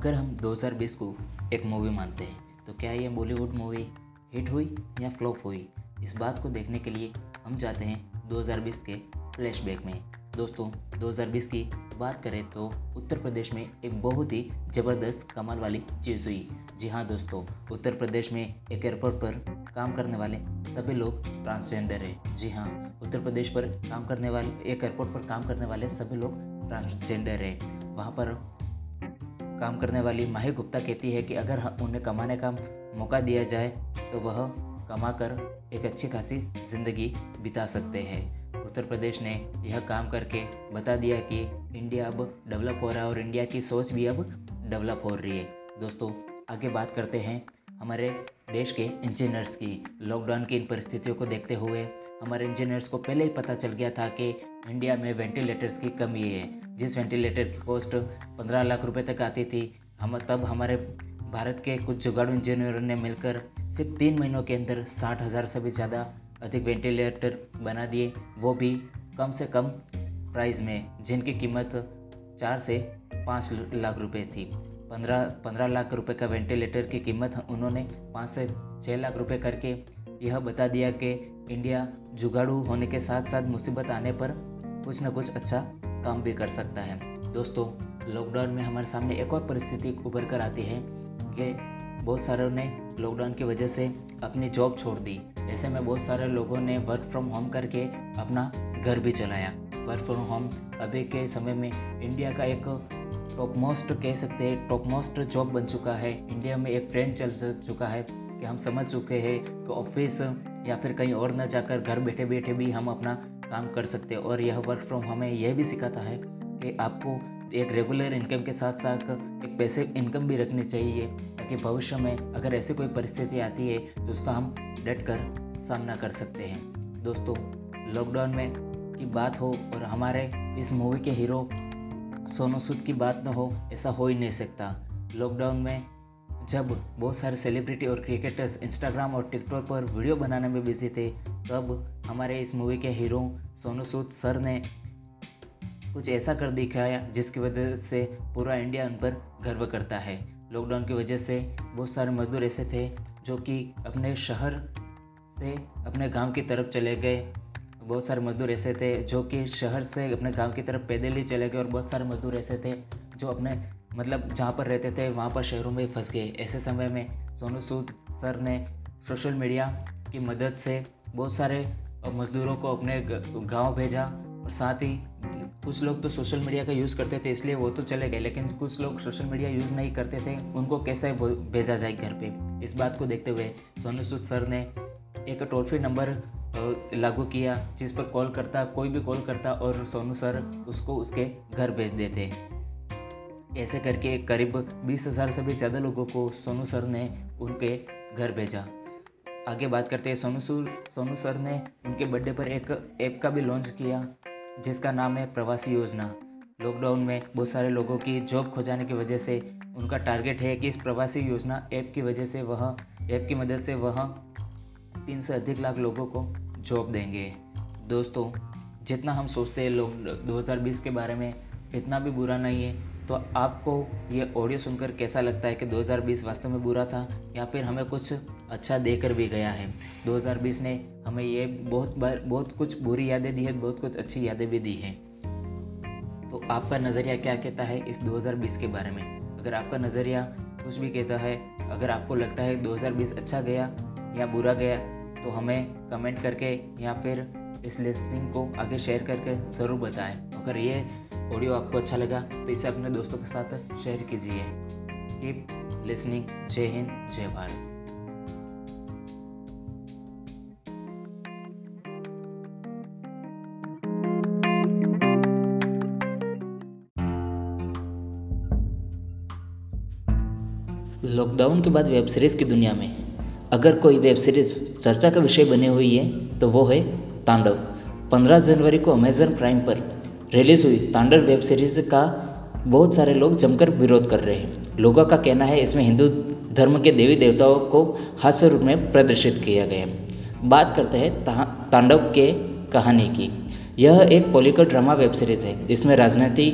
अगर हम 2020 को एक मूवी मानते हैं तो क्या ये बॉलीवुड मूवी हिट हुई या फ्लॉप हुई? इस बात को देखने के लिए हम जाते हैं 2020 के फ्लैशबैक में। दोस्तों 2020 की बात करें तो उत्तर प्रदेश में एक बहुत ही ज़बरदस्त कमाल वाली चीज़ हुई। जी हाँ दोस्तों, उत्तर प्रदेश में एक एयरपोर्ट पर काम करने वाले सभी लोग ट्रांसजेंडर हैं। जी हाँ उत्तर प्रदेश पर काम करने वाले, एक एयरपोर्ट पर काम करने वाले सभी लोग ट्रांसजेंडर हैं। वहाँ पर काम करने वाली माही गुप्ता कहती है कि अगर उन्हें कमाने का मौका दिया जाए तो वह कमाकर एक अच्छी खासी ज़िंदगी बिता सकते हैं। उत्तर प्रदेश ने यह काम करके बता दिया कि इंडिया अब डेवलप हो रहा है और इंडिया की सोच भी अब डेवलप हो रही है। दोस्तों, आगे बात करते हैं हमारे देश के इंजीनियर्स की। लॉकडाउन की इन परिस्थितियों को देखते हुए हमारे इंजीनियर्स को पहले ही पता चल गया था कि इंडिया में वेंटिलेटर्स की कमी है। जिस वेंटिलेटर की कॉस्ट पंद्रह लाख रुपए तक आती थी, हम तब हमारे भारत के कुछ जुगाड़ू इंजीनियरों ने मिलकर सिर्फ़ तीन महीनों के अंदर साठ हज़ार से भी ज़्यादा अधिक वेंटिलेटर बना दिए। वो भी कम से कम प्राइस में, जिनकी कीमत चार से पाँच लाख रुपए थी। पंद्रह पंद्रह लाख रुपए का वेंटिलेटर की कीमत उन्होंने पाँच से छः लाख रुपए करके यह बता दिया कि इंडिया जुगाड़ू होने के साथ साथ मुसीबत आने पर कुछ ना कुछ अच्छा काम भी कर सकता है। दोस्तों लॉकडाउन में हमारे सामने एक और परिस्थिति उभर कर आती है कि बहुत सारों ने लॉकडाउन की वजह से अपनी जॉब छोड़ दी। ऐसे में बहुत सारे लोगों ने वर्क फ्रॉम होम करके अपना घर भी चलाया। वर्क फ्रॉम होम अभी के समय में इंडिया का एक टॉप मोस्ट कह सकते हैं टॉप मोस्ट जॉब बन चुका है। इंडिया में एक ट्रेंड चल चुका है कि हम समझ चुके हैं कि ऑफ़िस या फिर कहीं और न जाकर घर बैठे बैठे भी हम अपना काम कर सकते हैं। और यह वर्क फ्रॉम हमें यह भी सिखाता है कि आपको एक रेगुलर इनकम के साथ साथ एक पैसे इनकम भी रखनी चाहिए, ताकि भविष्य में अगर ऐसी कोई परिस्थिति आती है तो उसका हम डट कर सामना कर सकते हैं। दोस्तों लॉकडाउन में की बात हो और हमारे इस मूवी के हीरो सोनू सूद की बात न हो, ऐसा हो ही नहीं सकता। लॉकडाउन में जब बहुत सारे सेलिब्रिटी और क्रिकेटर्स इंस्टाग्राम और टिकटॉक पर वीडियो बनाने में बिज़ी थे तब हमारे इस मूवी के हीरो सोनू सूद सर ने कुछ ऐसा कर दिखाया, जिसकी वजह से पूरा इंडिया उन पर गर्व करता है। लॉकडाउन की वजह से बहुत सारे मजदूर ऐसे थे, जो कि अपने शहर से अपने गाँव की तरफ़ चले गए। बहुत सारे मजदूर ऐसे थे, जो कि शहर से अपने गाँव की तरफ़ पैदल ही चले गए, और बहुत सारे मजदूर ऐसे थे, जो अपने मतलब जहाँ पर रहते थे, वहाँ पर शहरों में फंस गए। ऐसे समय में सोनू सूद सर ने सोशल मीडिया की मदद से बहुत सारे मजदूरों को अपने गाँव भेजा और साथ ही कुछ लोग तो सोशल मीडिया का यूज़ करते थे, इसलिए वो तो चले गए, लेकिन कुछ लोग सोशल मीडिया यूज़ नहीं करते थे, उनको कैसे भेजा जाए घर पे? इस बात को देखते हुए सोनू सूद सर ने एक टोल फ्री नंबर लागू किया, जिस पर कॉल करता, कोई भी कॉल करता और सोनू सर उसको उसके घर भेज देते। ऐसे करके करीब बीस हज़ार से भी ज़्यादा लोगों को सोनू सर ने उनके घर भेजा। आगे बात करते हैं। सोनू सूर सोनू सर ने उनके बर्थडे पर एक ऐप का भी लॉन्च किया, जिसका नाम है प्रवासी योजना। लॉकडाउन में बहुत सारे लोगों की जॉब खो जाने की वजह से उनका टारगेट है कि इस प्रवासी योजना ऐप की वजह से वह, ऐप की मदद से वह तीन से अधिक लाख लोगों को जॉब देंगे। दोस्तों, जितना हम सोचते हैं लोग 2020 के बारे में, इतना भी बुरा नहीं है। तो आपको ये ऑडियो सुनकर कैसा लगता है कि 2020 वास्तव में बुरा था, या फिर हमें कुछ अच्छा देकर भी गया है। 2020 ने हमें ये बहुत बार, बहुत कुछ बुरी यादें दी है, बहुत कुछ अच्छी यादें भी दी हैं। तो आपका नज़रिया क्या कहता है इस 2020 के बारे में? अगर आपका नज़रिया कुछ भी कहता है, अगर आपको लगता है 2020 अच्छा गया या बुरा गया तो हमें कमेंट करके या फिर इस लिस्निंग को आगे शेयर करके ज़रूर बताएँ। अगर ये ऑडियो आपको अच्छा लगा तो इसे अपने दोस्तों के साथ शेयर कीजिए। Keep listening. जय हिंद, जय भारत। लॉकडाउन के बाद वेब सीरीज़ की दुनिया में, अगर कोई वेब सीरीज़ चर्चा का विषय बनी हुई है तो वो है तांडव। 15 जनवरी को अमेजन प्राइम पर रिलीज़ हुई तांडव वेब सीरीज़ का बहुत सारे लोग जमकर विरोध कर रहे हैं। लोगों का कहना है, इसमें हिंदू धर्म के देवी देवताओं को हास्य रूप में प्रदर्शित किया गया है। बात करते हैं तांडव के कहानी की। यह एक पॉलिकल ड्रामा वेब सीरीज़ है, जिसमें राजनीति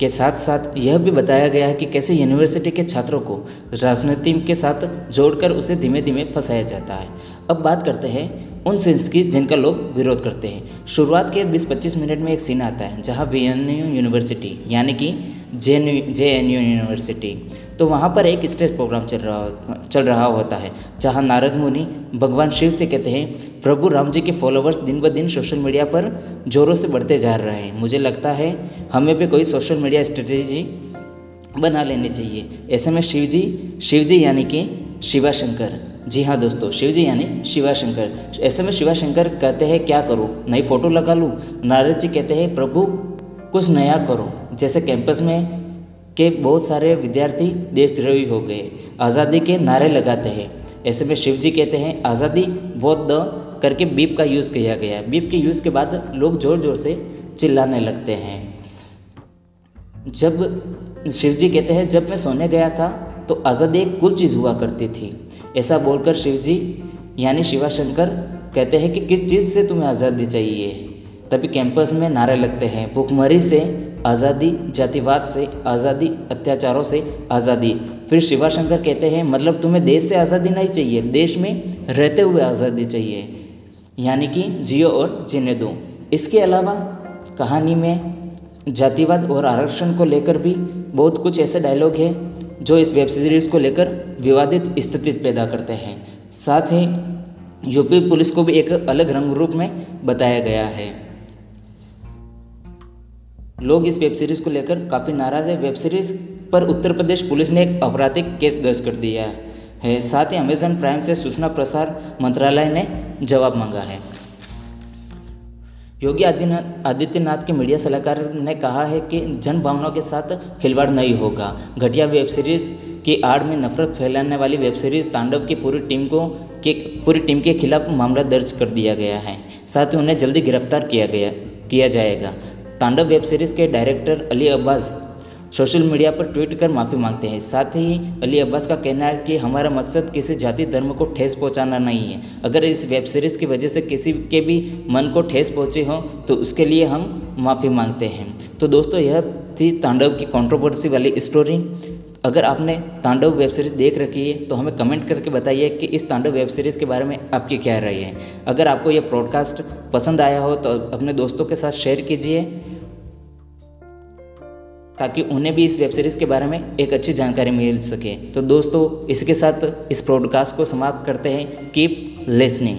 के साथ साथ यह भी बताया गया है कि कैसे यूनिवर्सिटी के छात्रों को राजनीति के साथ जोड़कर उसे धीमे धीमे फंसाया जाता है। अब बात करते हैं उन सीन्स की जिनका लोग विरोध करते हैं। शुरुआत के 20-25 मिनट में एक सीन आता है जहाँ वी यूनिवर्सिटी यानी कि J J N U university तो वहाँ पर एक स्टेज प्रोग्राम चल रहा चल रहा होता है, जहाँ नारद मुनि भगवान शिव से कहते हैं, प्रभु राम जी के फॉलोअर्स दिन ब दिन सोशल मीडिया पर जोरों से बढ़ते जा रहे हैं। मुझे लगता है हमें भी कोई सोशल मीडिया स्ट्रेटेजी बना लेनी चाहिए। ऐसे में शिव जी शिव जी यानी कि शिवा शंकर जी हाँ दोस्तों शिव जी यानी शिवा शंकर ऐसे में शिवा शंकर कहते हैं, क्या करूँ? नई फ़ोटो लगा लूँ? नारद जी कहते हैं, प्रभु, कुछ नया करो। जैसे कैंपस में के बहुत सारे विद्यार्थी देशद्रोही हो गए। आज़ादी के नारे लगाते हैं। ऐसे में शिव जी कहते हैं, आज़ादी वो द करके बीप का यूज़ किया गया। बीप के यूज़ के बाद लोग ज़ोर ज़ोर से चिल्लाने लगते हैं। जब शिव जी कहते हैं, जब मैं सोने गया था तो आज़ादी एक कुल चीज़ हुआ करती थी। ऐसा बोलकर शिव जी यानी शिवा शंकर कहते हैं कि किस चीज़ से तुम्हें आज़ादी चाहिए? तभी कैंपस में नारे लगते हैं। भूखमरी से आज़ादी जातिवाद से, आज़ादी अत्याचारों से आज़ादी। फिर शिवा शंकर कहते हैं मतलब तुम्हें देश से आज़ादी नहीं चाहिए, देश में रहते हुए आज़ादी चाहिए, यानी कि जियो और जीने दो। इसके अलावा कहानी में जातिवाद और आरक्षण को लेकर भी बहुत कुछ ऐसे डायलॉग हैं, जो इस वेब सीरीज़ को लेकर विवादित स्थिति पैदा करते हैं। साथ ही, यूपी पुलिस को भी एक अलग रंग रूप में बताया गया है। लोग इस वेब सीरीज़ को लेकर काफ़ी नाराज़ है। वेब सीरीज़ पर उत्तर प्रदेश पुलिस ने एक आपराधिक केस दर्ज कर दिया है। साथ ही अमेजन प्राइम से सूचना प्रसार मंत्रालय ने जवाब मांगा है। योगी आदित्यनाथ आदित्यनाथ के मीडिया सलाहकार ने कहा है कि जन भावनाओं के साथ खिलवाड़ नहीं होगा। घटिया वेब सीरीज़ की आड़ में नफरत फैलाने वाली वेब सीरीज़ तांडव की पूरी टीम को के पूरी टीम के खिलाफ मामला दर्ज कर दिया गया है। साथ ही उन्हें जल्दी गिरफ़्तार किया गया किया जाएगा। तांडव वेब सीरीज़ के director Ali Abbas social media पर ट्वीट कर माफ़ी मांगते हैं। साथ ही अली अब्बास का कहना है कि हमारा मकसद किसी जाति धर्म को ठेस पहुंचाना नहीं है। अगर इस वेब सीरीज़ की वजह से किसी के भी मन को ठेस पहुँचे हो तो उसके लिए हम माफ़ी मांगते हैं। तो दोस्तों, यह थी तांडव की कंट्रोवर्सी वाली स्टोरी अगर आपने तांडव वेब सीरीज़ देख रखी है तो हमें कमेंट करके बताइए कि इस तांडव वेब सीरीज़ के बारे में आपकी क्या राय है। अगर आपको यह प्रॉडकास्ट पसंद आया हो तो अपने दोस्तों के साथ शेयर कीजिए, ताकि उन्हें भी इस वेब सीरीज़ के बारे में एक अच्छी जानकारी मिल सके। तो दोस्तों, इसके साथ इस प्रॉडकास्ट को समाप्त करते हैं। Keep listening